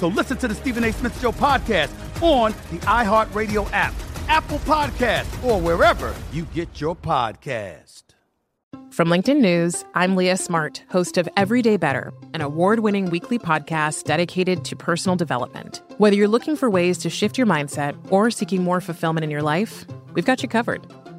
So listen to the Stephen A. Smith Show podcast on the iHeartRadio app, Apple Podcast, or wherever you get your podcast. From LinkedIn News, I'm Leah Smart, host of Everyday Better, an award winning weekly podcast dedicated to personal development. Whether you're looking for ways to shift your mindset or seeking more fulfillment in your life, we've got you covered.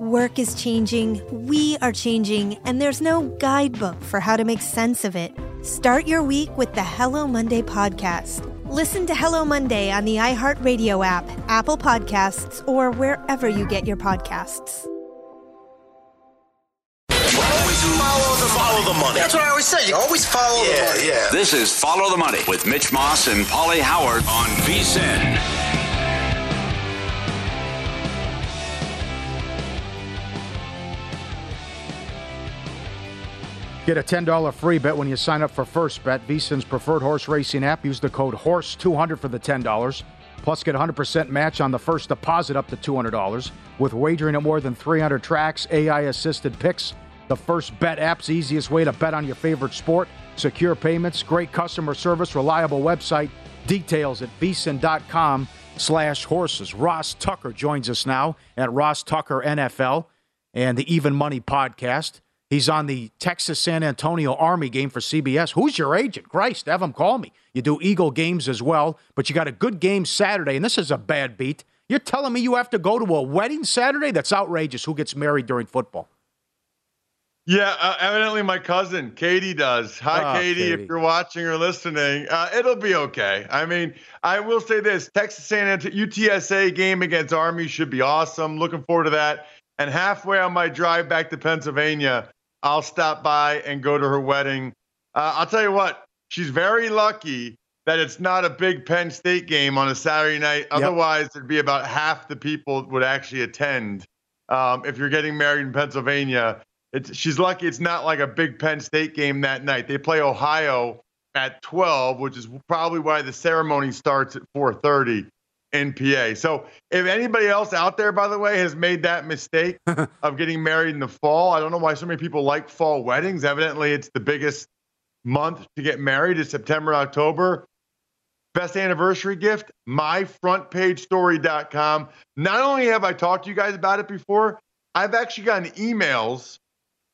Work is changing, we are changing, and there's no guidebook for how to make sense of it. Start your week with the Hello Monday podcast. Listen to Hello Monday on the iHeartRadio app, Apple Podcasts, or wherever you get your podcasts. Always follow the, follow the money. That's what I always say. You always follow yeah, the money. Yeah, This is Follow the Money with Mitch Moss and Pauly Howard on VSIN. Get a $10 free bet when you sign up for First Bet, VSIN's preferred horse racing app. Use the code HORSE200 for the $10. Plus, get 100% match on the first deposit up to $200. With wagering at more than 300 tracks, AI assisted picks, the First Bet app's easiest way to bet on your favorite sport. Secure payments, great customer service, reliable website. Details at vsin.com slash horses. Ross Tucker joins us now at Ross Tucker NFL and the Even Money podcast. He's on the Texas San Antonio Army game for CBS. Who's your agent? Christ, have him call me. You do Eagle games as well, but you got a good game Saturday, and this is a bad beat. You're telling me you have to go to a wedding Saturday? That's outrageous. Who gets married during football? Yeah, uh, evidently my cousin Katie does. Hi, Oh, Katie, Katie. if you're watching or listening. Uh, it'll be okay. I mean, I will say this: Texas San Antonio UTSA game against Army should be awesome. Looking forward to that. And halfway on my drive back to Pennsylvania, I'll stop by and go to her wedding. Uh, I'll tell you what, she's very lucky that it's not a big Penn State game on a Saturday night. Otherwise, it'd be about half the people would actually attend. Um, if you're getting married in Pennsylvania, it's, she's lucky it's not like a big Penn State game that night. They play Ohio at 12, which is probably why the ceremony starts at 4:30 in PA. So if anybody else out there, by the way, has made that mistake of getting married in the fall, I don't know why so many people like fall weddings. Evidently, it's the biggest month to get married is September, October. Best anniversary gift, myfrontpagestory.com. Not only have I talked to you guys about it before, I've actually gotten emails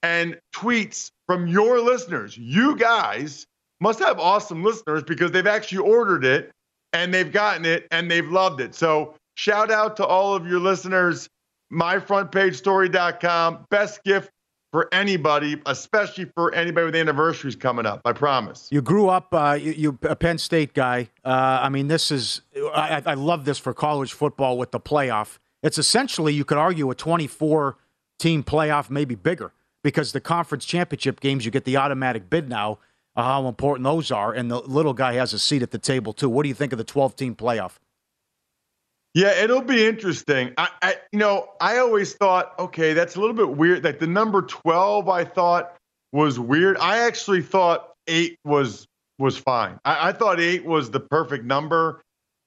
and tweets from your listeners. You guys must have awesome listeners because they've actually ordered it and they've gotten it and they've loved it. So shout out to all of your listeners. Myfrontpagestory.com. Best gift for anybody, especially for anybody with anniversaries coming up. I promise. You grew up, uh, you, you a Penn State guy. Uh, I mean, this is, I, I love this for college football with the playoff. It's essentially, you could argue, a 24 team playoff, maybe bigger, because the conference championship games, you get the automatic bid now, Uh-huh, how important those are. And the little guy has a seat at the table, too. What do you think of the 12 team playoff? Yeah, it'll be interesting. I, I, you know, I always thought, okay, that's a little bit weird. Like the number twelve, I thought was weird. I actually thought eight was was fine. I, I thought eight was the perfect number.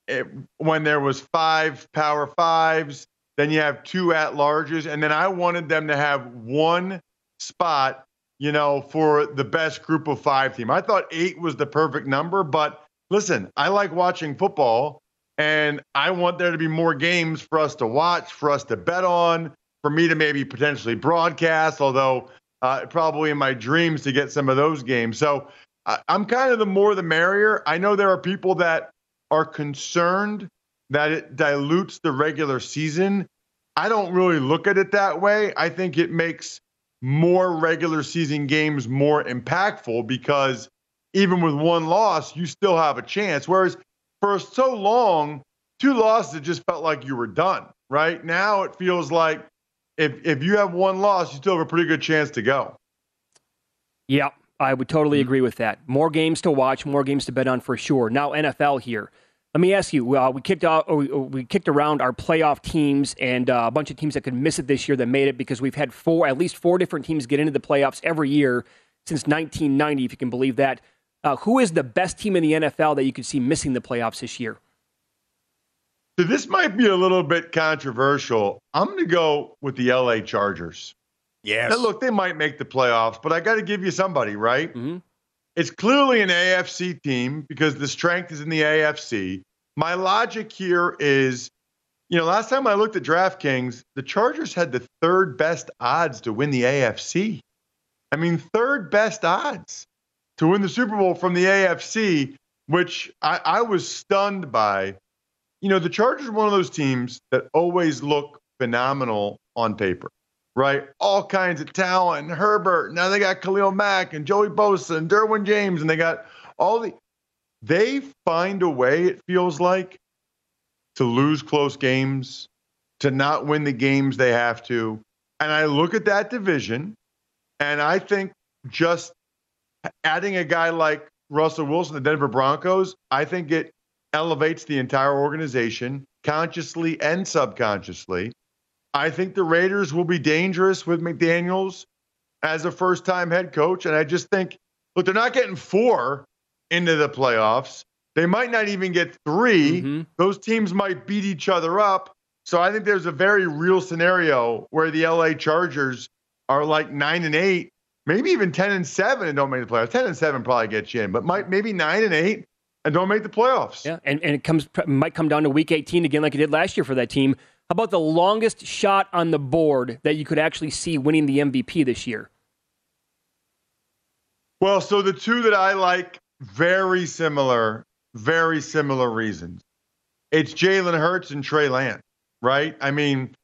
It, when there was five power fives, Then you have two at larges. And then I wanted them to have one spot, you know, for the best group of five team. I thought eight was the perfect number. But listen, I like watching football and I want there to be more games for us to watch, for us to bet on, for me to maybe potentially broadcast, although uh, probably in my dreams to get some of those games. So I, I'm kind of the more the merrier. I know there are people that are concerned that it dilutes the regular season. I don't really look at it that way. I think it makes more regular season games more impactful because even with one loss, you still have a chance. Whereas for so long, two losses, it just felt like you were done, right? Now it feels like if, if you have one loss, you still have a pretty good chance to go. Yeah, I would totally mm-hmm. agree with that. More games to watch, more games to bet on for sure. Now NFL here. Let me ask you. Uh, we kicked out, we, we, kicked around our playoff teams and uh, a bunch of teams that could miss it this year that made it because we've had four, at least four different teams get into the playoffs every year since 1990, if you can believe that. Uh, who is the best team in the NFL that you could see missing the playoffs this year? So this might be a little bit controversial. I'm going to go with the LA Chargers. Yes. Now, look, they might make the playoffs, but I got to give you somebody, right? Mm-hmm. It's clearly an AFC team because the strength is in the AFC. My logic here is, you know, last time I looked at DraftKings, the Chargers had the third best odds to win the AFC. I mean, third best odds to win the Super Bowl from the AFC, which I, I was stunned by. You know, the Chargers are one of those teams that always look phenomenal on paper right? All kinds of talent. And Herbert. Now they got Khalil Mack and Joey Bosa and Derwin James, and they got all the. They find a way. It feels like to lose close games, to not win the games they have to. And I look at that division, and I think just adding a guy like Russell Wilson, the Denver Broncos, I think it elevates the entire organization consciously and subconsciously. I think the Raiders will be dangerous with McDaniels as a first time head coach. And I just think, look, they're not getting four into the playoffs. They might not even get 3 Mm-hmm. Those teams might beat each other up. So I think there's a very real scenario where the LA Chargers are like nine and eight, maybe even 10 and seven and don't make the playoffs. 10 and seven probably gets you in, but might maybe nine and eight and don't make the playoffs. Yeah, and, and it comes might come down to week 18 again, like it did last year for that team. How about the longest shot on the board that you could actually see winning the MVP this year? Well, so the two that I like, very similar, very similar reasons. It's Jalen Hurts and Trey Lance, right? I mean,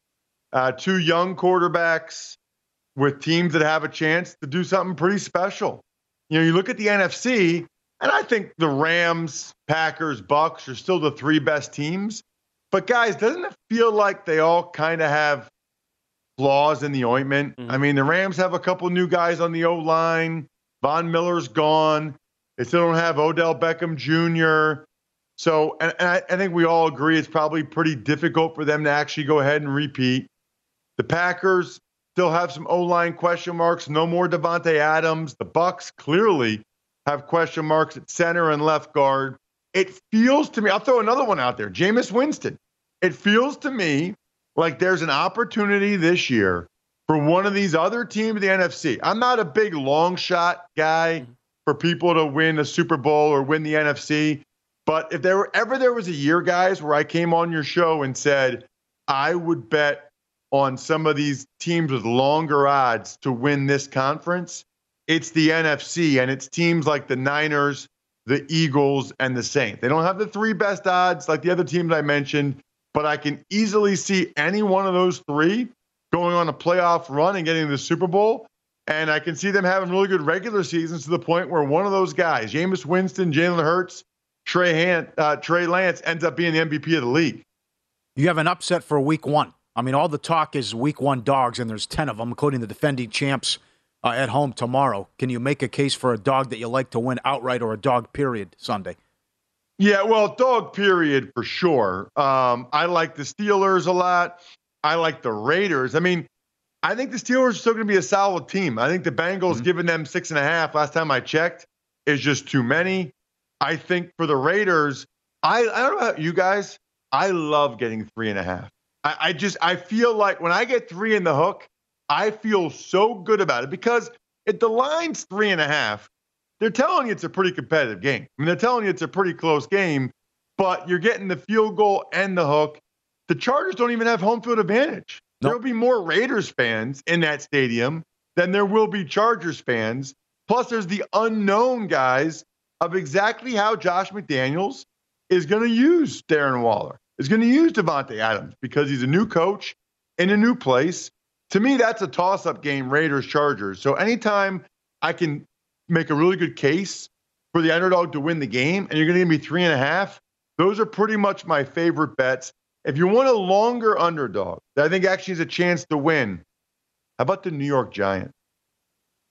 uh, two young quarterbacks with teams that have a chance to do something pretty special. You know, you look at the NFC, and I think the Rams, Packers, Bucks are still the three best teams. But guys, doesn't it feel like they all kind of have flaws in the ointment? Mhm. I mean, the Rams have a couple new guys on the O line. Von Miller's gone. They still don't have Odell Beckham Jr. So, and, and I, I think we all agree it's probably pretty difficult for them to actually go ahead and repeat. The Packers still have some O line question marks. No more Davante Adams. The Bucks clearly have question marks at center and left guard. It feels to me, I'll throw another one out there Jameis Winston. It feels to me like there's an opportunity this year for one of these other teams in the NFC. I'm not a big long shot guy mm-hmm. for people to win a Super Bowl or win the NFC. But if there were ever there was a year, guys, where I came on your show and said I would bet on some of these teams with longer odds to win this conference, it's the NFC and it's teams like the Niners, the Eagles, and the Saints. They don't have the three best odds like the other teams I mentioned, but I can easily see any one of those three going on a playoff run and getting the Super Bowl. And I can see them having really good regular seasons to the point where one of those guys, Jameis Winston, Jalen Hurts, Trey, Han- uh, Trey Lance, ends up being the MVP of the league. You have an upset for week one. I mean, all the talk is week one dogs, and there's 10 of them, including the defending champs uh, at home tomorrow. Can you make a case for a dog that you like to win outright or a dog period Sunday? Yeah, well, dog period for sure. Um, I like the Steelers a lot. I like the Raiders. I mean, I think the Steelers are still going to be a solid team. I think the Bengals giving them six and a half last time I checked is just too many. I think for the Raiders, I, I don't know about you guys. I love getting three and a half. I, I just I feel like when I get three in the hook, I feel so good about it because if the line's three and a half, they're telling you it's a pretty competitive game. I mean, they're telling you it's a pretty close game, but you're getting the field goal and the hook. The Chargers don't even have home field advantage. Nope. There'll be more Raiders fans in that stadium than there will be Chargers fans. Plus, there's the unknown guys of exactly how Josh McDaniels is going to use Darren Waller, is going to use Davante Adams because he's a new coach in a new place. To me, that's a toss up game, Raiders Chargers. So anytime I can make a really good case for the underdog to win the game and you're going to give me three and a half, those are pretty much my favorite bets. If you want a longer underdog that I think actually has a chance to win, how about the New York Giants?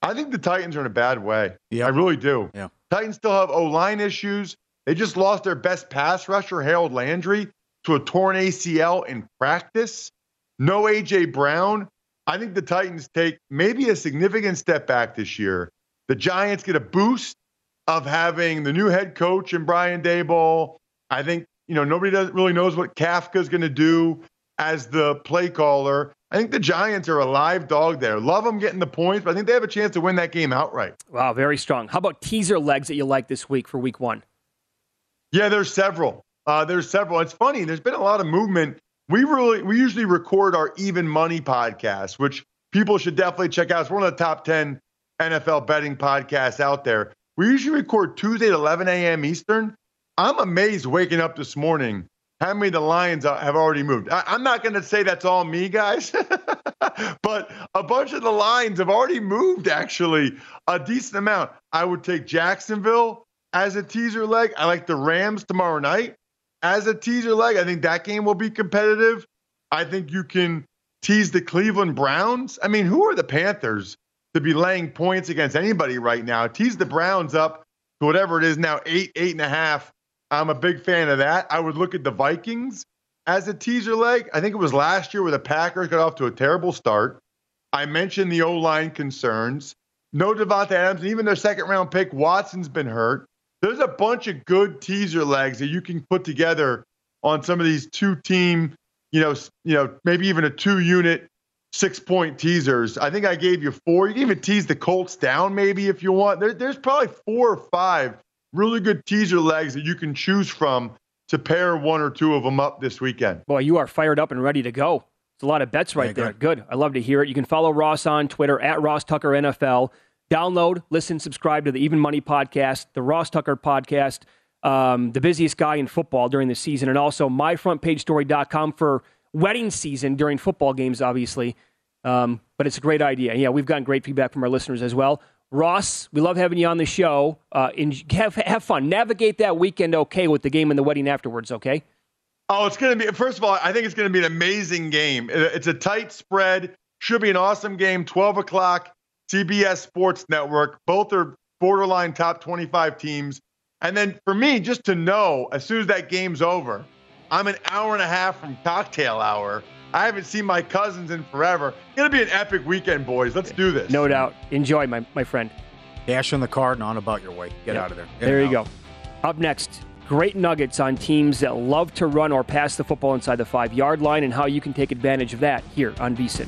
I think the Titans are in a bad way. Yeah. I really do. Yeah. Titans still have O line issues. They just lost their best pass rusher, Harold Landry, to a torn ACL in practice. No A.J. Brown. I think the Titans take maybe a significant step back this year. The Giants get a boost of having the new head coach and Brian Daboll. I think, you know, nobody does, really knows what Kafka is going to do as the play caller. I think the Giants are a live dog there. Love them getting the points, but I think they have a chance to win that game outright. Wow, very strong. How about teaser legs that you like this week for week one? Yeah, there's several. Uh, there's several. It's funny. There's been a lot of movement we really we usually record our even money podcast, which people should definitely check out. It's one of the top 10 NFL betting podcasts out there. We usually record Tuesday at 11 a.m. Eastern. I'm amazed waking up this morning how many the Lions uh, have already moved. I, am not going to say that's all me, guys, but a bunch of the lines have already moved, actually, a decent amount. I would take Jacksonville as a teaser leg. I like the Rams tomorrow night as a teaser leg. I think that game will be competitive. I think you can tease the Cleveland Browns. I mean, who are the Panthers to be laying points against anybody right now? Tease the Browns up to whatever it is now, eight, eight and a half. I'm a big fan of that. I would look at the Vikings as a teaser leg. I think it was last year where the Packers got off to a terrible start. I mentioned the O line concerns. No Davante Adams, and even their second round pick, Watson's been hurt there's a bunch of good teaser legs that you can put together on some of these two team, you know, you know, maybe even a two unit six point teasers. I think I gave you four. You can even tease the Colts down maybe if you want. There, there's probably four or five really good teaser legs that you can choose from to pair one or two of them up this weekend. Boy, you are fired up and ready to go. It's a lot of bets right yeah, there. Good. good. I love to hear it. You can follow Ross on Twitter at Ross Tucker NFL. Download, listen, subscribe to the Even Money podcast, the Ross Tucker podcast, um, the busiest guy in football during the season, and also myfrontpagestory.com for wedding season during football games, obviously. Um, but it's a great idea. Yeah, we've gotten great feedback from our listeners as well. Ross, we love having you on the show. Uh, have, have fun. Navigate that weekend okay with the game and the wedding afterwards, okay? Oh, it's going to be, first of all, I think it's going to be an amazing game. It's a tight spread. Should be an awesome game. 12 o'clock. CBS Sports Network. Both are borderline top 25 teams. And then for me, just to know as soon as that game's over, I'm an hour and a half from cocktail hour. I haven't seen my cousins in forever. It's going to be an epic weekend, boys. Let's do this. No doubt. Enjoy, my, my friend. Dash in the car and on about your way. Get yep. out of there. Get there you out. go. Up next, great nuggets on teams that love to run or pass the football inside the five yard line and how you can take advantage of that here on VSIN.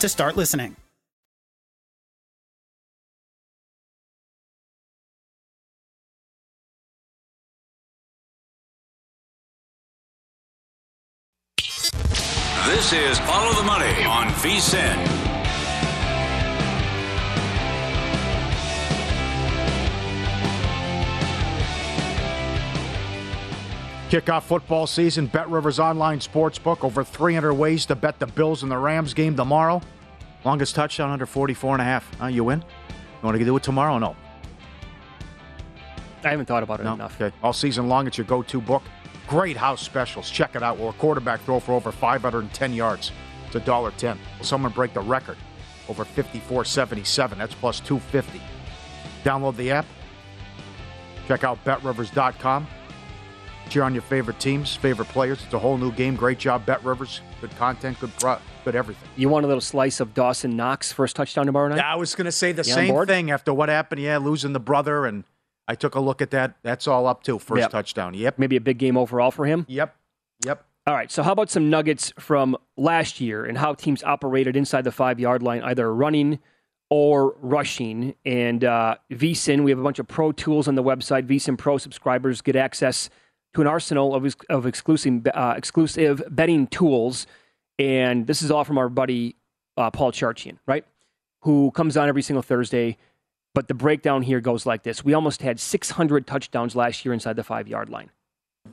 to start listening. This is Follow the Money on VSIN. Kickoff football season, Bet Rivers Online Sportsbook. Over 300 ways to bet the Bills and the Rams game tomorrow. Longest touchdown under 44 and a half. Uh, you win? You want to do it tomorrow? No. I haven't thought about it No? enough. Okay. All season long, it's your go to book. Great house specials. Check it out. Will a quarterback throw for over 510 yards? It's a dollar ten. Will someone break the record? Over 54.77. That's plus 250. Download the app. Check out betrivers.com. Cheer on your favorite teams, favorite players. It's a whole new game. Great job, Bet Rivers. Good content, good pro, good everything. You want a little slice of Dawson Knox first touchdown tomorrow night? Yeah, I was going to say the You same thing after what happened. Yeah, losing the brother, and I took a look at that. That's all up to first Yep. touchdown. Yep. Maybe a big game overall for him? Yep. Yep. All right, so how about some nuggets from last year and how teams operated inside the five yard line, either running or rushing? And uh, VSIN, we have a bunch of pro tools on the website. VSIN Pro subscribers get access to an arsenal of, of exclusive, uh, exclusive betting tools. And this is all from our buddy uh, Paul Charchian, right? Who comes on every single Thursday. But the breakdown here goes like this We almost had 600 touchdowns last year inside the five yard line.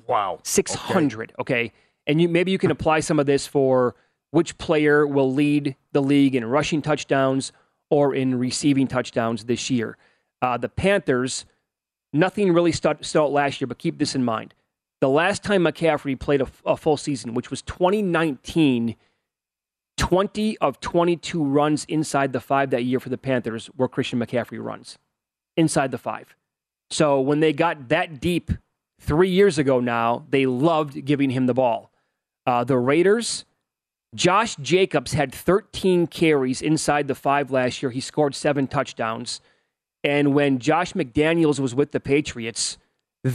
Wow. 600. Okay. And you maybe you can apply some of this for which player will lead the league in rushing touchdowns or in receiving touchdowns this year. Uh, the Panthers, nothing really stood out last year, but keep this in mind. The last time McCaffrey played a, a full season, which was 2019, 20 of 22 runs inside the five that year for the Panthers were Christian McCaffrey runs inside the five. So when they got that deep three years ago now, they loved giving him the ball. Uh, the Raiders, Josh Jacobs had 13 carries inside the five last year. He scored seven touchdowns. And when Josh McDaniels was with the Patriots,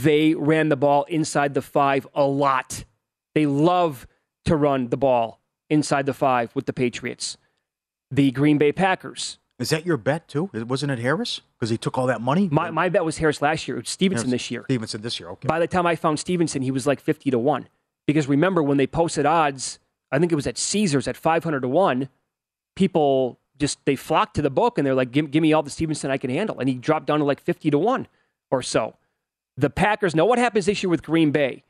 they ran the ball inside the five a lot. They love to run the ball inside the five with the Patriots. The Green Bay Packers. Is that your bet too? Wasn't it Harris? Because he took all that money. My, my bet was Harris last year. It's Stevenson Harris- this year. Stevenson this year. Okay. By the time I found Stevenson, he was like 50 to 1. Because remember, when they posted odds, I think it was at Caesars at 500 to 1, people just, they flocked to the book and they're like, give, give me all the Stevenson I can handle. And he dropped down to like 50 to 1 or so. The Packers, know what happens this year with Green Bay?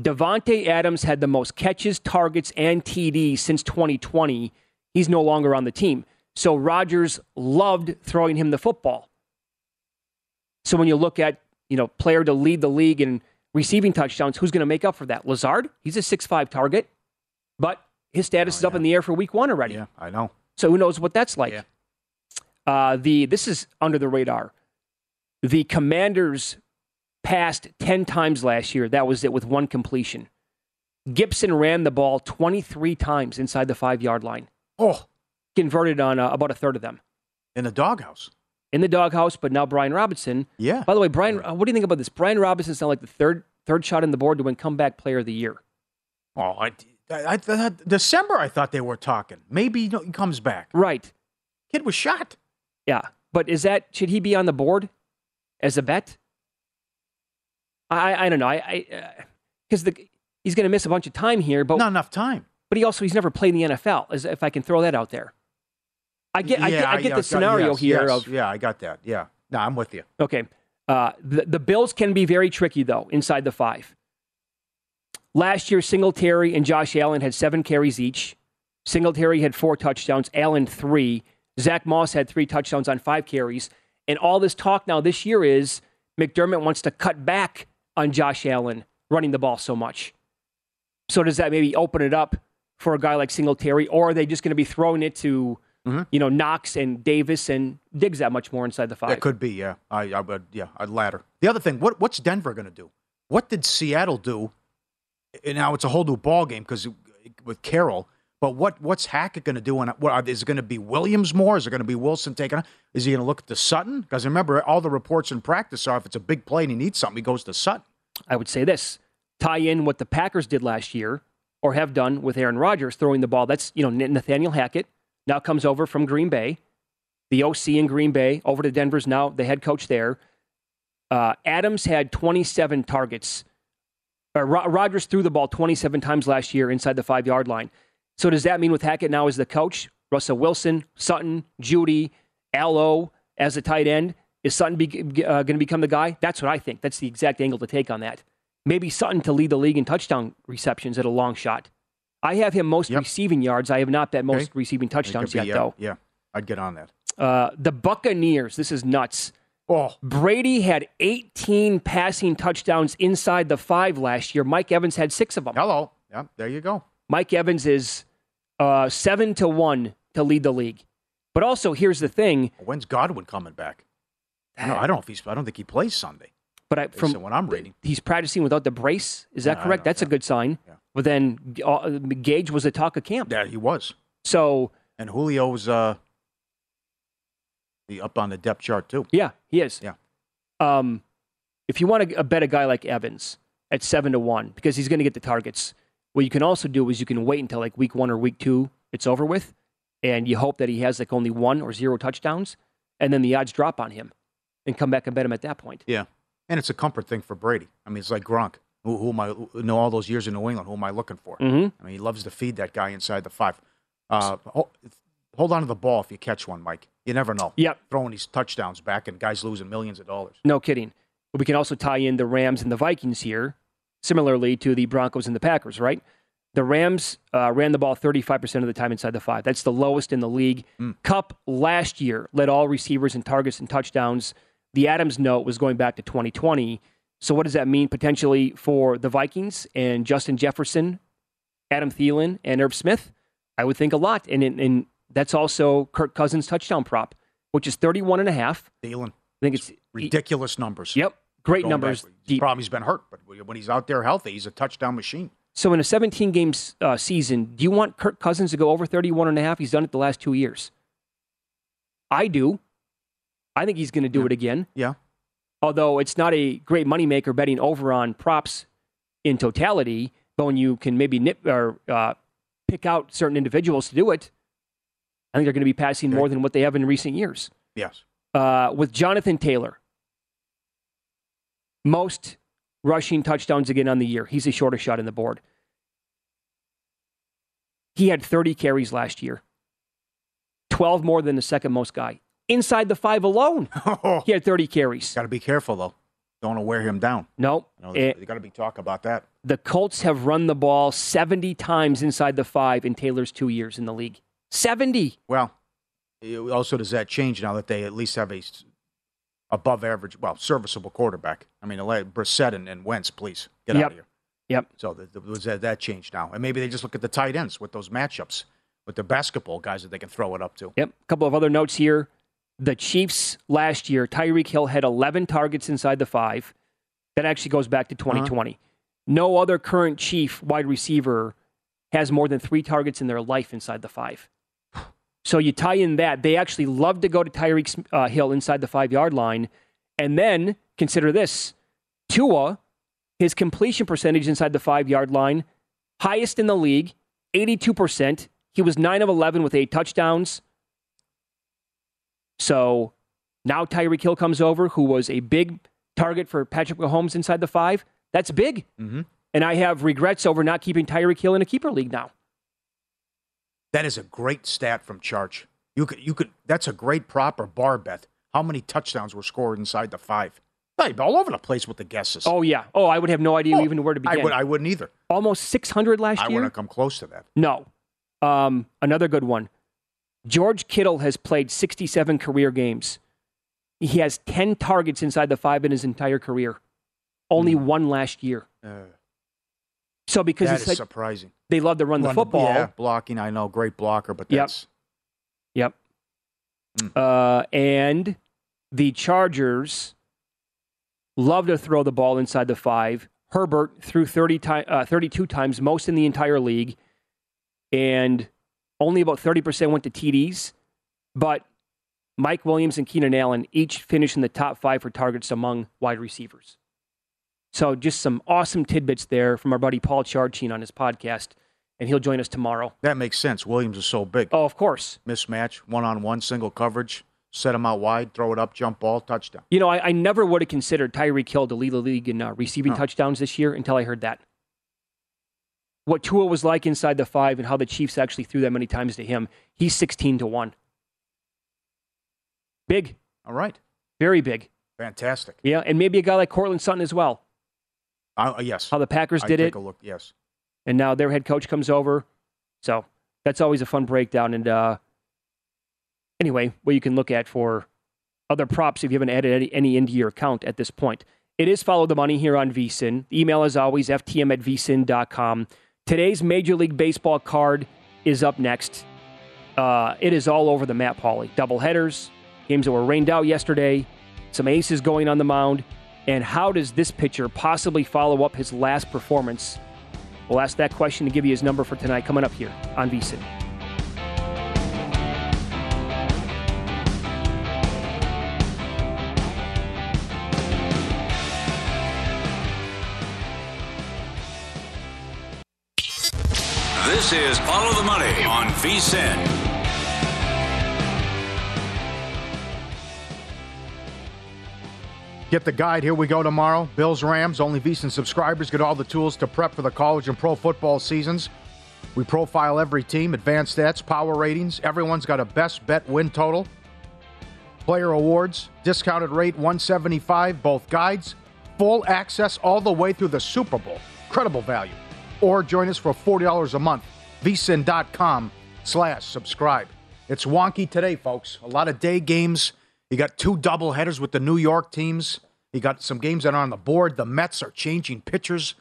Davante Adams had the most catches, targets, and TDs since 2020. He's no longer on the team. So Rodgers loved throwing him the football. So when you look at, you know, player to lead the league in receiving touchdowns, who's going to make up for that? Lazard, he's a six-five target, but his status is up in the air for week one already. Yeah, I know. So who knows what that's like? Uh, the this is under the radar. The Commanders passed ten times last year. That was it with one completion. Gibson ran the ball twenty three times inside the five yard line. Oh, converted on uh, about a third of them in the doghouse. In the doghouse, but now Brian Robinson. Yeah. By the way, Brian, uh, what do you think about this? Brian Robinson's now like the third third shot on the board to win comeback player of the year. Oh, I, I, I December. I thought they were talking. Maybe he comes back. Right. Kid was shot. Yeah, but is that should he be on the board as a bet? I I don't know. I because the he's going to miss a bunch of time here, but not enough time. But he also he's never played in the NFL. As if I can throw that out there. I get I get, I get yeah, the scenario yes, here yes. of yeah, I got that. Yeah, no, I'm with you. Okay. Uh, the, the Bills can be very tricky, though, inside the five. Last year, Singletary and Josh Allen had seven carries each. Singletary had four touchdowns, Allen three. Zach Moss had three touchdowns on five carries. And all this talk now this year is McDermott wants to cut back on Josh Allen running the ball so much. So does that maybe open it up for a guy like Singletary, or are they just going to be throwing it to, mm-hmm. you know, Knox and Davis and Diggs that much more inside the five? That could be. Yeah, I, I would. Yeah, I'd ladder. The other thing, what what's Denver going to do? What did Seattle do? And now it's a whole new ball game because with Carroll. But what what's Hackett going to do? And is it going to be Williams more? Is it going to be Wilson taking? Is he going to look at the Sutton? Because remember, all the reports in practice are if it's a big play and he needs something, he goes to Sutton. I would say this tie in what the Packers did last year or have done with Aaron Rodgers throwing the ball. That's, you know, Nathaniel Hackett now comes over from Green Bay, the OC in Green Bay, over to Denver's now the head coach there. Uh, Adams had 27 targets. Uh, Rodgers threw the ball 27 times last year inside the five yard line. So does that mean with Hackett now as the coach, Russell Wilson, Sutton, Jeudy, Allo as a tight end, is Sutton be, uh, going to become the guy? That's what I think. That's the exact angle to take on that. Maybe Sutton to lead the league in touchdown receptions at a long shot. I have him most receiving yards. I have not bet most Okay. receiving touchdowns be, yet, yeah, though. Yeah, I'd get on that. Uh, the Buccaneers. This is nuts. Oh, Brady had 18 passing touchdowns inside the five last year. Mike Evans had six of them. Hello. Yeah, there you go. Mike Evans is uh, seven to one to lead the league. But also, here's the thing. When's Godwin coming back? I don't, I don't know if he's. I don't think he plays Sunday. But I, from what I'm reading. he's practicing without the brace. Is that Yeah, I correct? That's a good sign. Yeah. But then uh, Gage was the talk of camp. Yeah, he was. So And Julio's uh, the up on the depth chart too. yeah, he is. Yeah. Um, if you want to bet a guy like Evans at seven to one because he's going to get the targets, what you can also do is you can wait until like week one or week two it's over with, and you hope that he has like only one or zero touchdowns, and then the odds drop on him, and come back and bet him at that point. Yeah, and it's a comfort thing for Brady. I mean, it's like Gronk. Who, who am I? who- know all those years in New England. Who am I looking for? Mhm. I mean, he loves to feed that guy inside the five. Uh, ho- hold on to the ball if you catch one, Mike. You never know. Yep. Throwing these touchdowns back and guys losing millions of dollars. No kidding. But we can also tie in the Rams and the Vikings here, similarly to the Broncos and the Packers, right? The Rams uh, ran the ball 35% of the time inside the five. That's the lowest in the league. Kupp last year led all receivers in targets and touchdowns. The Adams note was going back to 2020. So, what does that mean potentially for the Vikings and Justin Jefferson, Adam Thielen, and Irv Smith? I would think a lot. And, and, and that's also Kirk Cousins' touchdown prop, which is 31 and a half. Thielen. I think it's Ridiculous numbers. Yep. Great numbers. back. The problem he's been hurt, but when he's out there healthy, he's a touchdown machine. So in a 17 game uh, season, do you want Kirk Cousins to go over 31 and a half? He's done it the last two years. I do. I think he's going to do it again. Yeah. Although it's not a great moneymaker betting over on props in totality, But when you can maybe nip or uh, pick out certain individuals to do it, I think they're going to be passing more than what they have in recent years. Yes. Uh, with Jonathan Taylor, most rushing touchdowns again on the year. He's the shortest shot in the board. He had 30 carries last year, 12 more than the second most guy. Inside the five alone, he had 30 carries. Got to be careful though. Don't want to wear him down. No, You, know, Eh, got to be talk about that. the Colts have run the ball 70 times inside the five in Taylor's two years in the league. 70. Well, also does that change now that they at least have a above average, well, serviceable quarterback. I mean, Brissett and, and Wentz, please get Yep. out of here. Yep. So the, the, was that, that changed now, and maybe they just look at the tight ends with those matchups with the basketball guys that they can throw it up to. Yep. A couple of other notes here. The Chiefs last year, Tyreek Hill had 11 targets inside the five. That actually goes back to uh-huh. 2020. No other current Chief wide receiver has more than three targets in their life inside the five. So you tie in that. They actually love to go to Tyreek uh, Hill inside the five yard line. And then consider this Tua, his completion percentage inside the five yard line, highest in the league, 82%. He was 9 of 11 with eight touchdowns. So now Tyreek Hill comes over, who was a big target for Patrick Mahomes inside the five. That's big. Mm-hmm. And I have regrets over not keeping Tyreek Hill in a keeper league now. That is a great stat from Charge. You could, you could. That's a great prop or bar bet. How many touchdowns were scored inside the five? All over the place with the guesses. Oh, yeah. Oh, I would have no idea Oh, even where to I, begin. would, I wouldn't either. Almost 600 last I year? I wouldn't come close to that. No. Um, another good one. George Kittle has played 67 career games. He has 10 targets inside the five in his entire career. Only one last year. Uh, So because that it's is like surprising. They love to run the football. Yeah, blocking. I know, great blocker, but Yep. that's Yep. Hmm. Uh, and the Chargers love to throw the ball inside the five. Herbert threw 30 ti- uh, 32 times, most in the entire league. And only about 30% went to TDs. But Mike Williams and Keenan Allen each finished in the top five for targets among wide receivers. So just some awesome tidbits there from our buddy Paul Charchian on his podcast. And he'll join us tomorrow. that makes sense. Williams is so big. Oh, of course. Mismatch, one on one, single coverage, set him out wide, throw it up, jump ball, touchdown. You know, I, I never would have considered Tyreek Hill to lead the league in uh, receiving No. touchdowns this year until I heard that. What Tua was like inside the five and how the Chiefs actually threw that many times to him. He's 16 to 1. Big. All right. Very big. Fantastic. Yeah, and maybe a guy like Courtland Sutton as well. Uh, yes. How the Packers I did take it. a look. Yes. And now their head coach comes over. So that's always a fun breakdown. And uh, anyway, what you can look at for other props if you haven't added any, any into your account at this point. It is Follow the Money here on VSIN. Email, as always, ftm at vsin.com. Today's Major League Baseball card is up next. Uh, it is all over the map, Pauly. Double headers, games that were rained out yesterday, some aces going on the mound. And how does this pitcher possibly follow up his last performance We'll ask that question to give you his number for tonight coming up here on VSIN. This is Follow the Money on VSIN. Get the guide. Here we go tomorrow. Bills Rams. Only VSiN subscribers get all the tools to prep for the college and pro football seasons. We profile every team, advanced stats, power ratings. Everyone's got a best bet win total. Player awards, discounted rate 175, both guides, full access all the way through the Super Bowl. Incredible value. Or join us for $40 a month. vsin.com slash subscribe. It's wonky today, folks. A lot of day games. You got two double headers with the New York teams. You got some games that are on the board. The Mets are changing pitchers.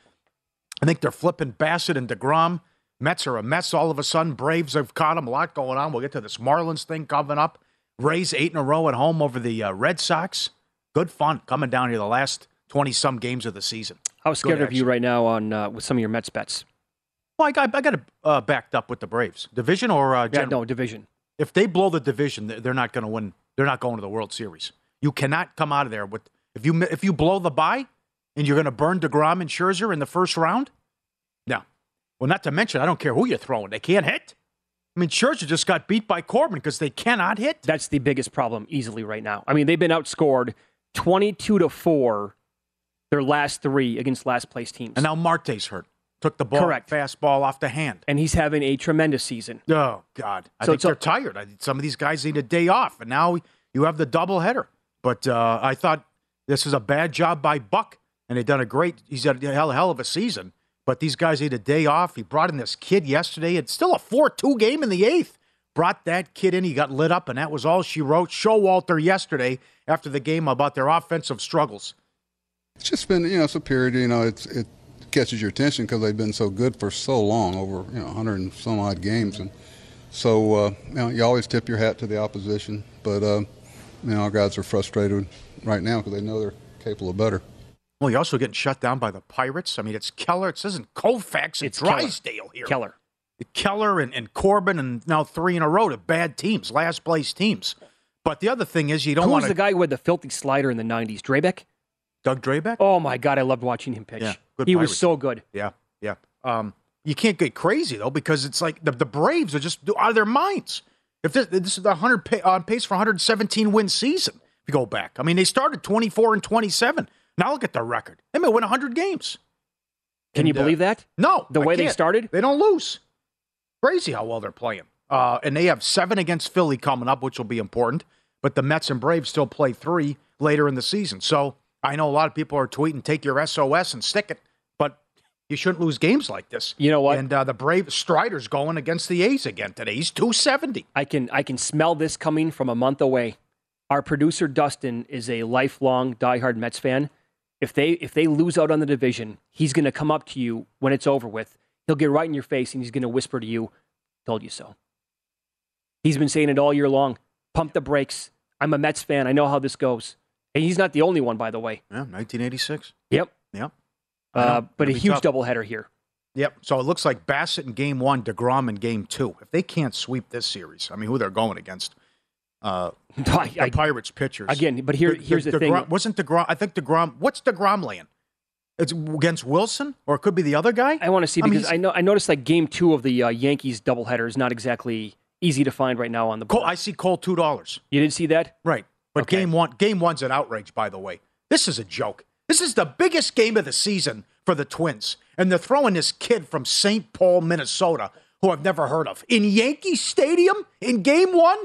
I think they're flipping Bassitt and DeGrom. Mets are a mess all of a sudden. Braves have caught them. A lot going on. We'll get to this Marlins thing coming up. Rays eight in a row at home over the uh, Red Sox. Good fun coming down here the last 20 some games of the season. How scared of you right now on uh, with some of your Mets bets? Well, I got, I got it uh, backed up with the Braves. Division or uh, Yeah, general? no division. If they blow the division, they're not going to win. They're not going to the World Series. You cannot come out of there with if you if you blow the bye and you're going to burn Degrom and Scherzer in the first round. No, Well, not to mention, I don't care who you're throwing; they can't hit. I mean, Scherzer just got beat by Corbin because they cannot hit. That's the biggest problem easily right now. I mean, they've been outscored 22 to 4 their last three against last place teams. And now Marte's hurt. Took the ball, Correct. fastball off the hand. And he's having a tremendous season. Oh, God. I So think it's they're a- tired. I, some of these guys need a day off, and now you have the double header. But uh, I thought this was a bad job by Buck, and they've done a great. He's had a hell, hell of a season. But these guys need a day off. He brought in this kid yesterday. It's still a four-two game in the eighth. Brought that kid in. He got lit up, and that was all she wrote. Showalter yesterday after the game about their offensive struggles. It's just been, you know, it's a period, you know, it's, it catches your attention because they've been so good for so long, over, you know, 100 and some odd games. And so, uh, you know, you always tip your hat to the opposition. But, uh, you know, our guys are frustrated right now because they know they're capable of better. Well, you're also getting shut down by the Pirates. I mean, it's Keller. It isn't Koufax and It's Keller. Drysdale here. Keller. Keller and, and Corbin, and now three in a row to bad teams, last place teams. But the other thing is, you don't Who want was to. the guy who had the filthy slider in the 90s? Drabek? Doug Drabek? Oh, my God. I loved watching him pitch. Yeah, he was so good. Yeah, yeah. Um, you can't get crazy though because it's like the, the Braves are just out of their minds. If this, this is the hundred on pace for 117 win season, if you go back, I mean they started 24 and 27. Now look at the record. They may win 100 games. Can you And, uh, believe that? No, The I way they can't. started? they don't lose. Crazy how well they're playing. Uh, and they have seven against Philly coming up, which will be important. But the Mets and Braves still play three later in the season. So I know a lot of people are tweeting, "Take your SOS and stick it," but you shouldn't lose games like this. You know what? And uh, the Brave Strider's going against the A's again today. He's 270. I can I can smell this coming from a month away. Our producer Dustin is a lifelong diehard Mets fan. If they if they lose out on the division, he's going to come up to you when it's over with. He'll get right in your face and he's going to whisper to you, "Told you so." He's been saying it all year long. Pump the brakes. I'm a Mets fan. I know how this goes. And he's not the only one, by the way. Yeah, 1986. Yep. Yep. Uh, but a huge tough. doubleheader here. Yep. So it looks like Bassitt in game one, DeGrom in game two. If they can't sweep this series, I mean, who they're going against? Uh, I- the Pirates pitchers. Again, but here- here's the thing. DeGrom- Wasn't DeGrom, I think DeGrom, what's DeGrom laying? It's against Wilson, or it could be the other guy? I want to see I mean, because I know I noticed like game two of the uh, Yankees doubleheader is not exactly easy to find right now on the board. Cole, I see Cole $2. You didn't see that? Right. But game one, game one's an outrage, by the way. This is a joke. This is the biggest game of the season for the Twins. And they're throwing this kid from St. Paul, Minnesota, who I've never heard of, in Yankee Stadium in game one.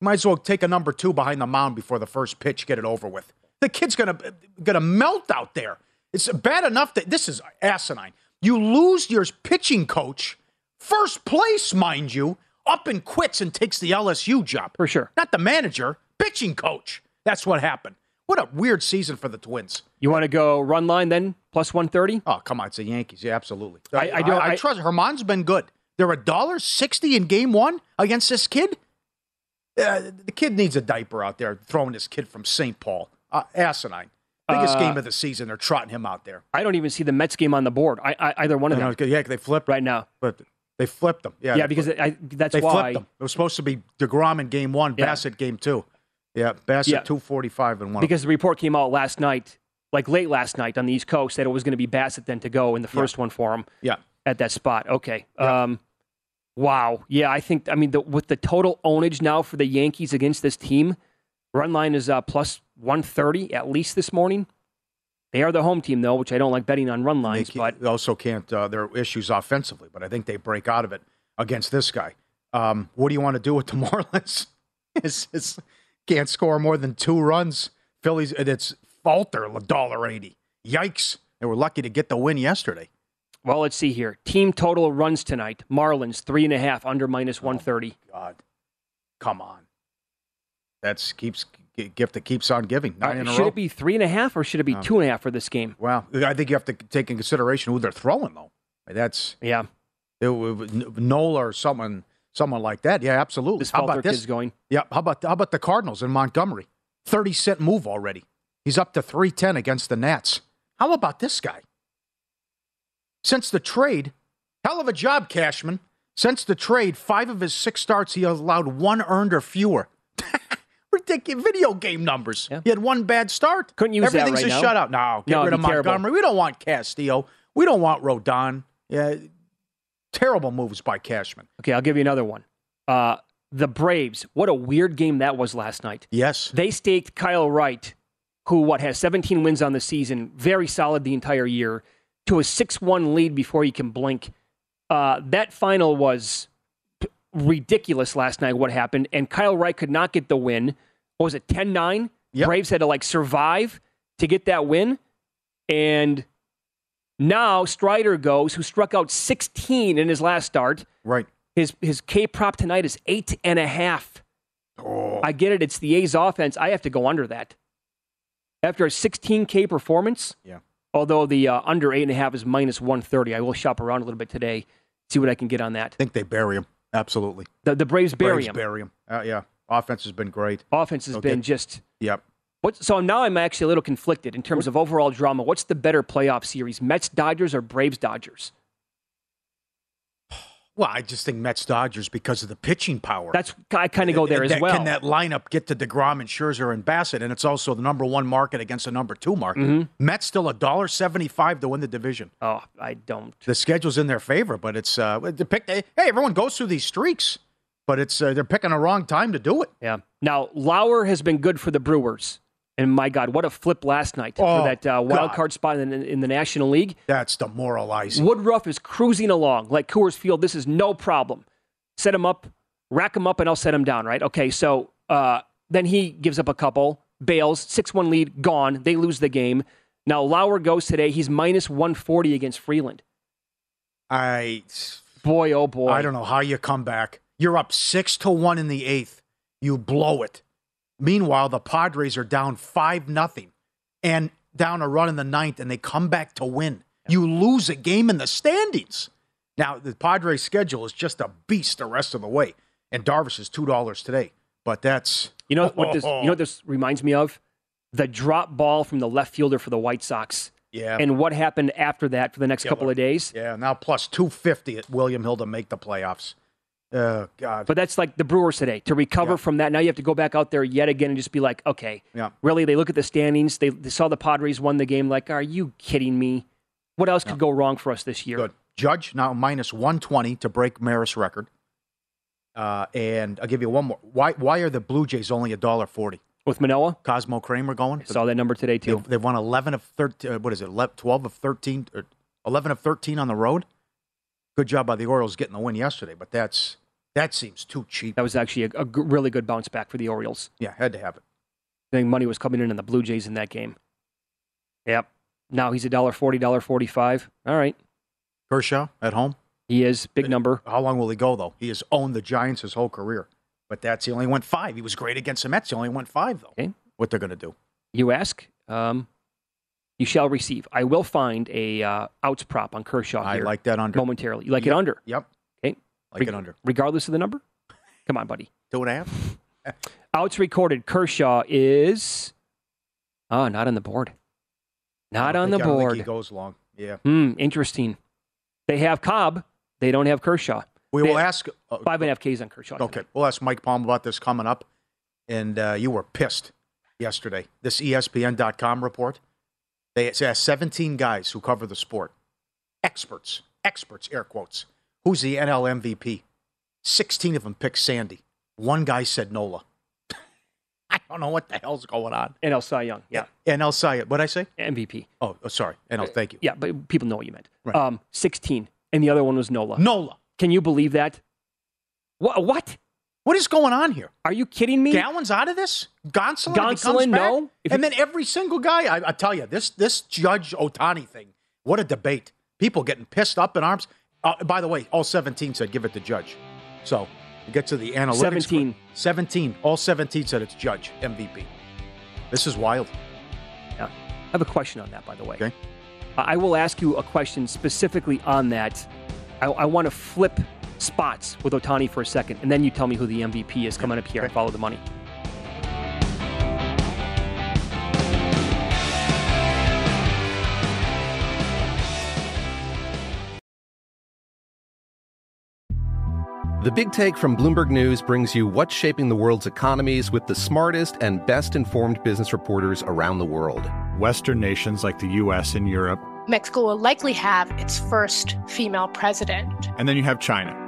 Might as well take a number two behind the mound before the first pitch, get it over with. The kid's gonna gonna melt out there. It's bad enough that this is asinine. You lose your pitching coach, first place, mind you, up and quits and takes the LSU job. For sure. Not the manager, pitching coach. That's what happened. What a weird season for the Twins. You want to go run line then plus one thirty? Oh, come on, it's the Yankees. Yeah, absolutely. I- I do- I, I- trust Herman's been good. They're a dollar sixty in game one against this kid. Uh, the kid needs a diaper out there throwing this kid from St. Paul. Uh, asinine. Biggest Uh, game of the season. They're trotting him out there. I don't even see the Mets game on the board. I, I, either one of them know, yeah, they flipped right now. But they flipped them. Yeah, Yeah, because I, that's they why. flipped them. It was supposed to be Degrom in game one, Yeah. Bassitt game two. Yeah, Bassitt Yeah. two forty five and one. Because the report came out last night, like late last night on the East Coast, that it was going to be Bassitt then to go in the first one for him. Yeah. At that spot. Okay. Um, wow. Yeah, I think. I mean, the, with the total ownage now for the Yankees against this team, run line is uh, plus one thirty at least this morning. They are the home team though, which I don't like betting on run They lines, ca- but they also can't. Uh, there are issues offensively, but I think they break out of it against this guy. Um, what do you want to do with the Marlins? it's, it's can't score more than two runs. Phillies, it's Falter a dollar eighty. Yikes! They were lucky to get the win yesterday. well, let's see here. Team total runs tonight: Marlins three and a half under minus oh one thirty. God, come on. That's keeps gift that keeps on giving. Nine in a should it be three and a half or should it be two and a half for this game? Well, I think you have to take in consideration who they're throwing, though. That's Yeah. it, it, Nola or someone, someone like that. Yeah, absolutely. This how about this? going. Yeah. How about how about the Cardinals in Montgomery? Thirty cent move already. He's up to three ten against the Nats. How about this guy? Since the trade, hell of a job, Cashman. Since the trade, five of his six starts, he has allowed one earned or fewer. Ridiculous video game numbers. He had one bad start. Couldn't use that Everything's right a now. shutout. No, get No, rid of be terrible. Montgomery. We don't want Castillo. We don't want Rodon. Yeah, Terrible moves by Cashman. Okay, I'll give you another one. Uh, the Braves. What a weird game that was last night. Yes. They staked Kyle Wright, who what has 17 wins on the season, very solid the entire year, to a 6-1 lead before you can blink. Uh, that final was p- ridiculous last night. What happened? And Kyle Wright could not get the win. What was it 10-9? Braves had to like survive to get that win, and now Strider goes, who struck out 16 in his last start. Right. His his K prop tonight is eight and a half. Oh. I get it. It's the A's offense. I have to go under that. After a 16K performance, Yeah. although the uh, under eight and a half is minus 130, I will shop around a little bit today, see what I can get on that. I think they bury him. Absolutely. The, the Braves bury Braves him. bury him. Uh, yeah. Offense has been great. Offense has They'll been just. Yep. What, so now I'm actually a little conflicted in terms of overall drama. What's the better playoff series, Mets Dodgers or Braves Dodgers? Well, I just think Mets Dodgers because of the pitching power. That's I kind of go there And as that- well. Can that lineup get to DeGrom and Scherzer and Bassitt? And it's also the number one market against the number two market. Mhm. Mets still a dollar seventy-five to win the division. Oh, I don't. The schedule's in their favor, but it's uh, they pick. Hey, everyone goes through these streaks, but it's uh, they're picking a wrong time to do it. Yeah. Now Lauer has been good for the Brewers, and my God, what a flip last night Oh, for that uh, wild God. card spot in, in the National League. That's demoralizing. Woodruff is cruising along like Coors Field. This is no problem. Set him up, rack him up, and I'll set him down. Right? Okay. So uh, then he gives up a couple, bails, six-one lead, gone. They lose the game. Now Lauer goes today. He's minus one forty against Freeland. I boy, oh boy. I don't know how you come back. You're up six to one in the eighth. You blow it. Meanwhile, the Padres are down five nothing, and down a run in the ninth, and they come back to win. You lose a game in the standings. Now the Padres' schedule is just a beast the rest of the way, and Darvish is two dollars today. But that's You know what this? You know what this reminds me of? The drop ball from the left fielder for the White Sox. Yeah. And what happened after that for the next couple of days? Yeah, now plus two fifty at William Hill to make the playoffs. Oh God. But that's like the Brewers today. To recover from that, now you have to go back out there yet again and just be like, okay, Yeah. really? They look at the standings. They, they saw the Padres won the game. Like, are you kidding me? What else could go wrong for us this year? Good. Judge now minus 120 to break Maris record. Uh, and I'll give you one more. Why why are the Blue Jays only a dollar forty? With Manoah? Cosmo Kramer going? Saw that number today too. They've, they've won 11 of 13. uh, What is it? 12 of 13 or 11 of 13 on the road. Good job by the Orioles getting the win yesterday, but that's that seems too cheap. That was actually a, a g- really good bounce back for the Orioles. Yeah, had to have it. I think money was coming in on the Blue Jays in that game. Yep. Now he's a dollar forty, dollar forty-five. All right. Kershaw at home. He is big number. How long will he go though? He has owned the Giants his whole career, but that's he only went five. He was great against the Mets. He only went five though. Okay. What they're going to do? You ask, um, you shall receive. I will find a uh, outs prop on Kershaw. I like that under. momentarily. You like it under? Yep. Okay. Like it under. regardless of the number. Come on, buddy. Two and a half. Outs recorded. Kershaw is oh, not on the board. Not on think- the I don't think board. he goes long. Yeah. Hmm. Interesting. They have Cobb. They don't have Kershaw. We They will ask. Uh, five and a half Ks on Kershaw. okay, we'll ask Mike Palm about this coming up. And uh, you were pissed yesterday. This ESPN.com report. They it has 17 guys who cover the sport, experts, experts, air quotes. Who's the NL MVP? 16 of them picked Sandy. One guy said Nola. I don't know what the hell's going on. NL Cy Young. Yeah. NL Cy. What'd I say? MVP. Oh, oh, sorry. NL. Thank you. Yeah, but people know what you meant. Right. Um, 16. And the other one was Nola. Nola. Can you believe that? What? What? What is going on here? Are you kidding me? Gallen's out of this. Gonsolin, Gonsolin, no. And then every single guy, I, I tell you, this this Judge Ohtani thing. What a debate! People getting pissed up in arms. Uh, by the way, all 17 said give it to Judge. So you get to the analytics. 17. 17. All 17 said it's Judge MVP. This is wild. Yeah. I have a question on that, by the way. Okay. I will ask you a question specifically on that. I, I want to flip spots with Ohtani for a second, and then you tell me who the MVP is coming up here and follow the money. The Big Take from Bloomberg News brings you what's shaping the world's economies with the smartest and best informed business reporters around the world. Western nations like the US and Europe Mexico will likely have its first female president. And then you have China.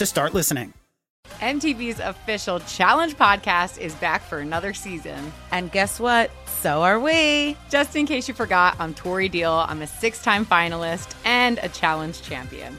to start listening. MTV's official challenge podcast is back for another season. And guess what? So are we. Just in case you forgot, I'm Tori Deal. I'm a six time finalist and a challenge champion.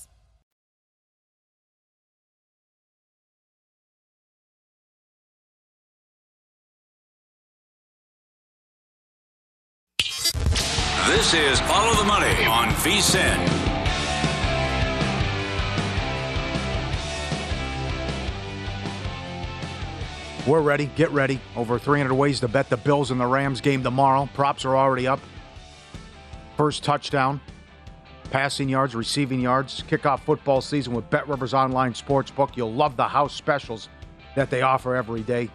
This is Follow the Money on VSIN. We're ready. Get ready. Over 300 ways to bet the Bills and the Rams game tomorrow. Props are already up. First touchdown, passing yards, receiving yards. Kickoff football season with Bet Rivers Online Sportsbook. You'll love the house specials that they offer every day.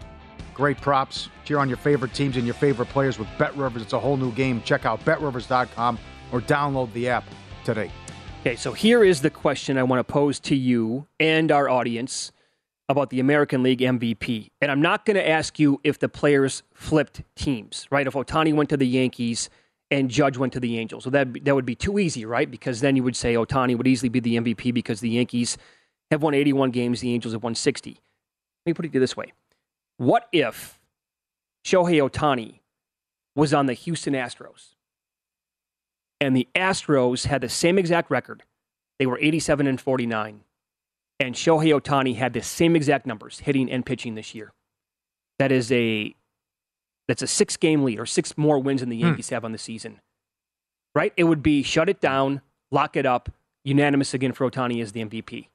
Great props. Cheer on your favorite teams and your favorite players with Bet Rivers. It's a whole new game. Check out betrivers.com or download the app today. Okay, so here is the question I want to pose to you and our audience about the American League MVP. And I'm not going to ask you if the players flipped teams, right? If Ohtani went to the Yankees and Judge went to the Angels. So that, that would be too easy, right? Because then you would say Ohtani would easily be the MVP because the Yankees have won 81 games, the Angels have won 60. Let me put it this way What if Shohei Ohtani was on the Houston Astros and the Astros had the same exact record? They were 87 and 49 and Shohei Ohtani had the same exact numbers hitting and pitching this year. That is a that's a six game lead or six more wins than the Hmm. Yankees have on the season. Right? It would be shut it down, lock it up, unanimous again for Ohtani as the MVP.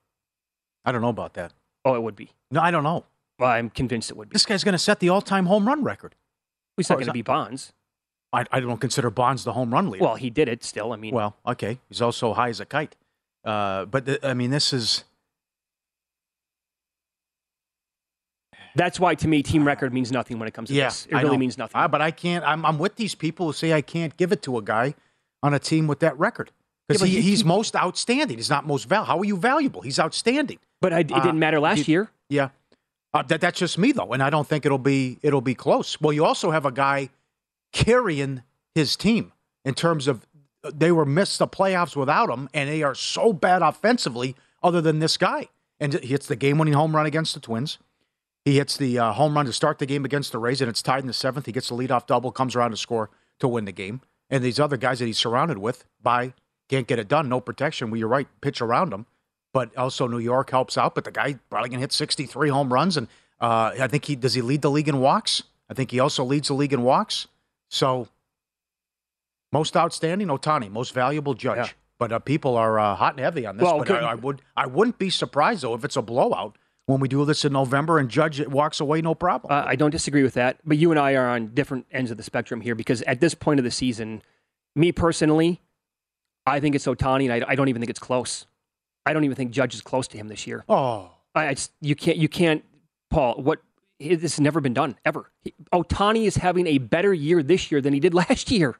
I don't know about that. Oh, it would be. No, I don't know. Well, I'm convinced it would be. This guy's going to set the all-time home run record. He's not going to be Bonds. I, I don't consider Bonds the home run leader. Well, he did it still. I mean, Well, okay, he's also high as a kite. Uh, but the, I mean, this is that's why to me, team record means nothing when it comes to yeah, this. It I really know. means nothing. Uh, but I can't. I'm, I'm with these people who say I can't give it to a guy on a team with that record because Yeah, he, he's keep- most outstanding. He's not most valuable. How are you valuable? He's outstanding. But I, it didn't matter last he- year. Yeah, uh, that, that's just me though, and I don't think it'll be it'll be close. Well, you also have a guy carrying his team in terms of uh, they were missed the playoffs without him, and they are so bad offensively. Other than this guy, and he hits the game-winning home run against the Twins. He hits the uh, home run to start the game against the Rays, and it's tied in the seventh. He gets the leadoff double, comes around to score to win the game. And these other guys that he's surrounded with by can't get it done, no protection. Well, you're right, pitch around him. But also New York helps out. But the guy probably can hit 63 home runs, and uh, I think he does. He lead the league in walks. I think he also leads the league in walks. So most outstanding, Ohtani, most valuable judge. Yeah. But uh, people are uh, hot and heavy on this. Well, but I, I would, I wouldn't be surprised though if it's a blowout when we do this in November and Judge walks away, no problem. Uh, I don't disagree with that, but you and I are on different ends of the spectrum here because at this point of the season, me personally, I think it's Ohtani, and I, I don't even think it's close. I don't even think Judge is close to him this year. oh, I, it's, you can't, you can't, Paul. What this has never been done ever. Ohtani is having a better year this year than he did last year.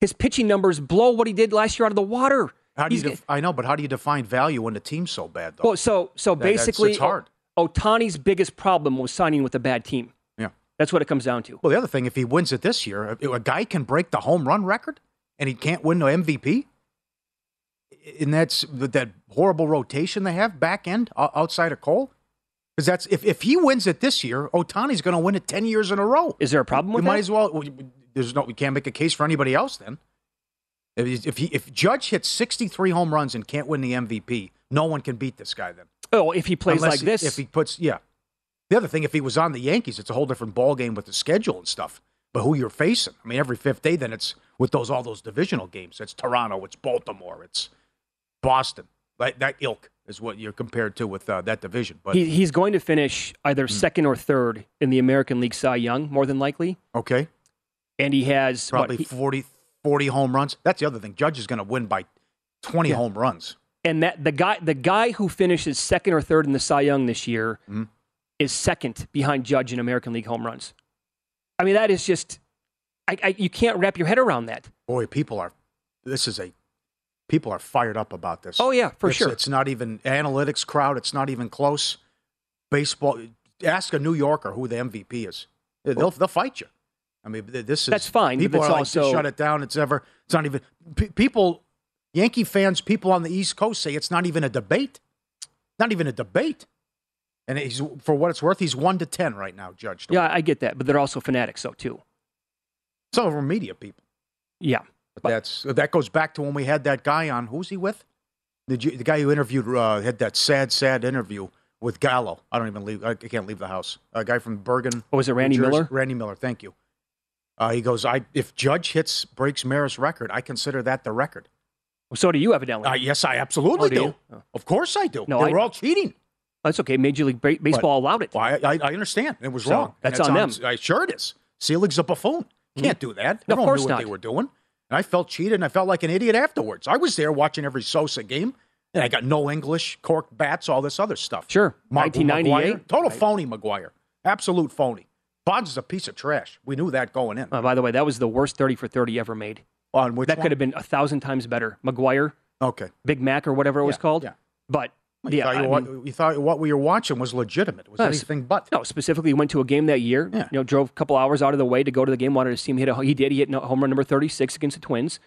His pitching numbers blow what he did last year out of the water. how do you? Def- I know, but how do you define value when the team's so bad though? Well, so so That- that's- basically, it's hard. Ohtani's biggest problem was signing with a bad team. Yeah. That's what it comes down to. Well, the other thing, if he wins it this year, a, a guy can break the home run record and he can't win the MVP. And that's that horrible rotation they have back end outside of Cole. Because that's if, if he wins it this year, Ohtani's going to win it ten years in a row. Is there a problem You with might as well. There's no. We can't make a case for anybody else then. If if, he, if Judge hits 63 home runs and can't win the MVP, no one can beat this guy then. Oh, if he plays Unless like he- this, If he puts, yeah. The other thing, if he was on the Yankees, it's a whole different ball game with the schedule and stuff. But who you're facing? I mean, every fifth day, then it's with those all those divisional games. It's Toronto, it's Baltimore, it's Boston. That, that ilk is what you're compared to with uh, that division. But he, he's going to finish either second or third in the American League Cy Young, more than likely. okay, And he has what, probably he- 40, 40 home runs. That's the other thing. Judge is going to win by 20 Yeah. home runs. and that the guy the guy who finishes second or third in the Cy Young this year Mhm. is second behind Judge in American League home runs. I mean, that is just I, I, you can't wrap your head around that. Boy, people are. This is a. People are fired up about this. Oh yeah, for It's- sure. It's not even analytics crowd. It's not even close. Baseball. Ask a New Yorker who the MVP is. They'll oh. they'll fight you. I mean, this is That's fine, People are like, also- shut it down. It's ever. It's not even. P- people, Yankee fans, people on the East Coast say it's not even a debate. Not even a debate. And he's for what it's worth, he's one to ten right now, Judge. Yeah, I get that, but they're also fanatics, though, too. Some of them are media people. Yeah, But that's that goes back to when we had that guy on. Who's he with? The, G- the guy who interviewed uh, had that sad, sad interview with Gallo. I don't even leave. I can't leave the house. A guy from Bergen. Oh, was it Randy Miller? Randy Miller. Thank you. Uh, he goes. I if Judge hits breaks Maris record, I consider that the record. so do you, evidently. Uh, yes, I absolutely Oh, do do. Oh. Of course, I do. No, they I- were all cheating. That's okay. Major League Ba- Baseball allowed it. Well, I, I, I understand. It was So, wrong. That's it's on them. I, sure, it is. Selig's a buffoon. Can't do that. Of course knew what not. they were doing. And I felt cheated, and I felt like an idiot afterwards. I was there watching every Sosa game, and I got no English, corked bats, all this other stuff. Sure. Mar- 1998. McGwire, total phony, McGwire. Absolute phony. Bonds is a piece of trash. We knew that going in. Uh, by the way, that was the worst 30 for 30 ever made. On which that one? could have been a thousand times better. McGwire, Okay. Big Mac, or whatever it was called. yeah. But, You, yeah. thought you, mean- you thought what we were watching was legitimate. It was No, anything but. No, specifically went to a game that year. Yeah. You know, drove a couple hours out of the way to go to the game. Wanted to see him hit a. He did. He hit home run number thirty six against the Twins,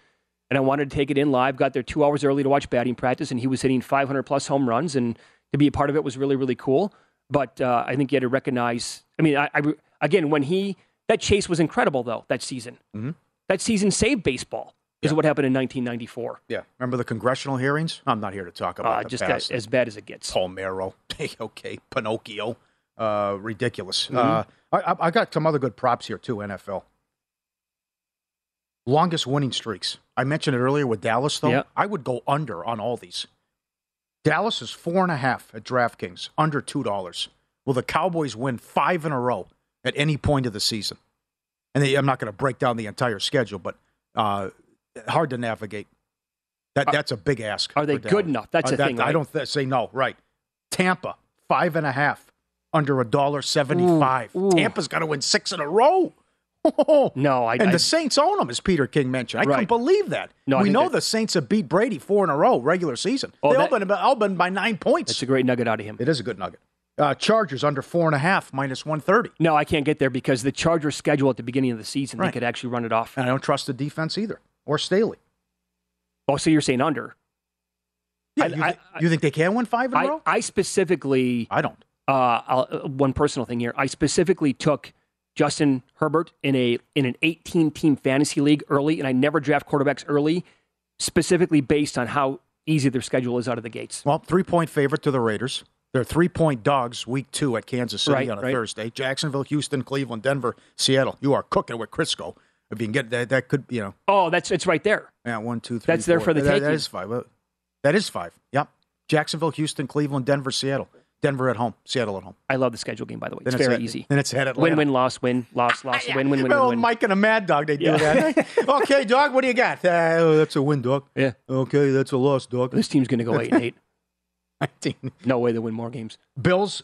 and I wanted to take it in live. Got there two hours early to watch batting practice, and he was hitting five hundred plus home runs, and to be a part of it was really really cool. But uh, I think you had to recognize. I mean, I, I again when he that chase was incredible though that season. Mhm. That season saved baseball. Is what happened in 1994. Yeah. Remember the congressional hearings? I'm not here to talk about Uh, the just past. as, as bad as it gets. Palmeiro. okay, Pinocchio. Uh, ridiculous. Mm-hmm. Uh, I, I- I got some other good props here too. NFL longest winning streaks. I mentioned it earlier with Dallas, though. Yeah. I would go under on all these. Dallas is four and a half at DraftKings, under two dollars. Will the Cowboys win five in a row at any point of the season? And they, I'm not going to break down the entire schedule, but uh, hard to navigate. That that's a big ask. Are they good enough? That's Uh, the thing, I don't th- say no. Right. Tampa five and a half under a dollar seventy-five. Ooh, ooh. Tampa's got to win six in a row. No, I. and I the Saints own them, as Peter King mentioned. I Right. couldn't believe that. No, we know that- the Saints have beat Brady four in a row regular season. Oh, they that- opened, opened by nine points. that's a great nugget out of him. It is a good nugget. Uh, Chargers under four and a half, minus 130. No, I can't get there because the Chargers schedule at the beginning of the season, Right. they could actually run it off. And I don't trust the defense either, or Staley. Oh, so you're saying under? Yeah, I- you, I- you think they can win five in a I, row? I specifically, I don't. uh, I'll, uh, one personal thing here. I specifically took Justin Herbert in a in an 18 team fantasy league early, and I never draft quarterbacks early, specifically based on how easy their schedule is out of the gates. Well, three point favorite to the Raiders. They're three point dogs week two at Kansas City Right, on a right. Thursday. Jacksonville, Houston, Cleveland, Denver, Seattle. You are cooking with Crisco. If you can get that, that could, you know, Oh, that's it's right there. yeah, one, two, three. That's there for the That- That taking. is five. That is five. Yep. Jacksonville, Houston, Cleveland, Denver, Seattle. Denver at home, Seattle at home. I love the schedule game, by the way. It's Then it's very at- easy. then it's head at Atlanta. Win, win, loss, win, loss, loss, win, win, win, well, win, win. Mike and a Mad Dog, they do Yeah. that. okay, dog, what do you got? Uh, oh, that's a win, dog. Yeah. Okay, that's a loss, dog. This team's going to go eight and eight. 19. No way they win more games. Bills,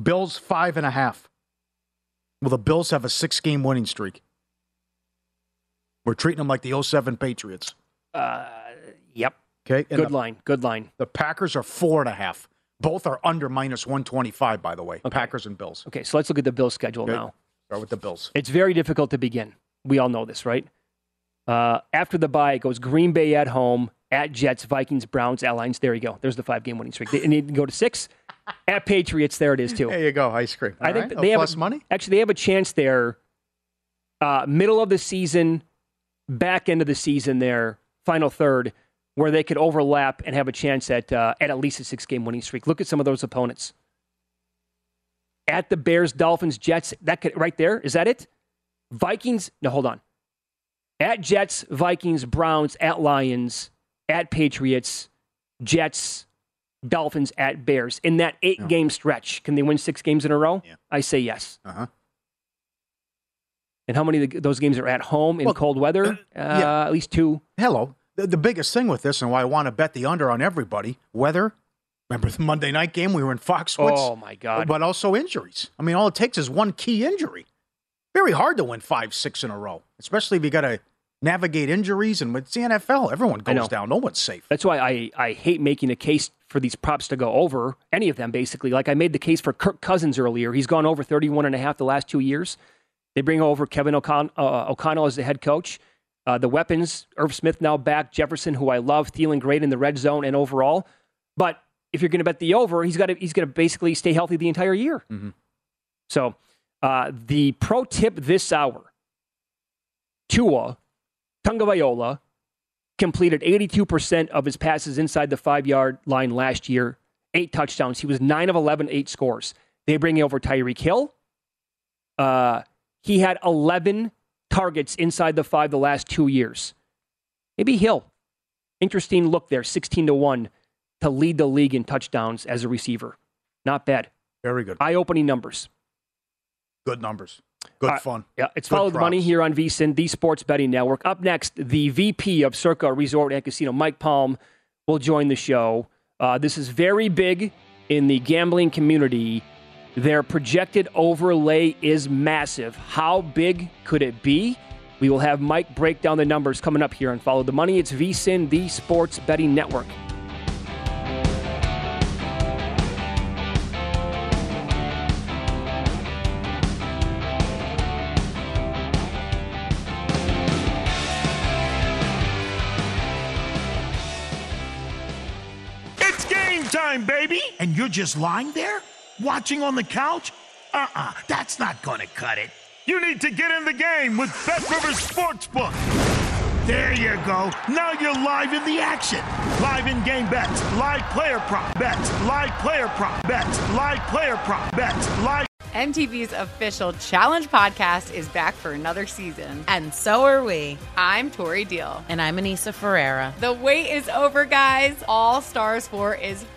Bills five and a half. Well, the Bills have a six game winning streak. We're treating them like the 07 Patriots. Uh, yep. Okay. And Good the, line. Good line. The Packers are four and a half. Both are under minus 125, by the way. Packers and Bills. Okay, so let's look at the Bills schedule Okay. now. Start with the Bills. It's very difficult to begin. We all know this, right? Uh, after the bye, it goes Green Bay at home, at Jets, Vikings, Browns, at Lions. There you go. There's the five game winning streak. They need to go to six. At Patriots, there it is too. There you go, ice cream. I think right. they Oh, have plus a, money. Actually, they have a chance there. Uh, middle of the season, back end of the season, there, final third, where they could overlap and have a chance at uh, at at least a six game winning streak. Look at some of those opponents. At the Bears, Dolphins, Jets. That could right there. Is that it? Vikings. No, hold on. At Jets, Vikings, Browns, at Lions, at Patriots, Jets, Dolphins, at Bears. In that eight game stretch, can they win six games in a row? I say yes. Uh huh. And how many of the, those games are at home in Well, cold weather? Uh, yeah. At least two. Hello. The, the biggest thing with this and why I want to bet the under on everybody weather. Remember the Monday night game? We were in Foxwoods. Oh, my God. But also injuries. I mean, all it takes is one key injury. Very hard to win five, six in a row, especially if you got to navigate injuries. And with the NFL, everyone goes down. No one's safe. That's why I, I hate making a case for these props to go over, any of them basically. Like I made the case for Kirk Cousins earlier. He's gone over 31 and a half the last two years. They bring over Kevin O'Con- uh, O'Connell as the head coach. Uh, the weapons, Irv Smith now back, Jefferson, who I love, feeling great in the red zone and overall. But if you're going to bet the over, he's got to he's going to basically stay healthy the entire year. So uh, the pro tip this hour: Tua Tagovailoa completed 82% of his passes inside the five yard line last year, eight touchdowns. He was nine of 11, eight scores. They bring over Tyreek Hill. Uh, he had 11 targets inside the five the last two years. Maybe Hill. Interesting look there, 16 to 1 to lead the league in touchdowns as a receiver. Not bad. Very good. Eye opening numbers. Good numbers. Good Uh, fun. Yeah, it's Good Follow the Money here on VSIN, the Sports Betting Network. Up next, the VP of Circa Resort and Casino, Mike Palm, will join the show. Uh, this is very big in the gambling community. Their projected overlay is massive. How big could it be? We will have Mike break down the numbers coming up here and Follow the Money. It's VSIN, the Sports Betting Network. It's game time, baby! And you're just lying there? Watching on the couch? Uh uh that's not gonna cut it. You need to get in the game with Bet Rivers Sportsbook. There you go. Now you're live in the action. Live in game bets, live player prop bets, live player prop bets, live player prop bets, live. MTV's official Challenge podcast is back for another season. And so are we. I'm Tori Deal. And I'm Aneesa Ferreira. The wait is over, guys. All Stars 4 is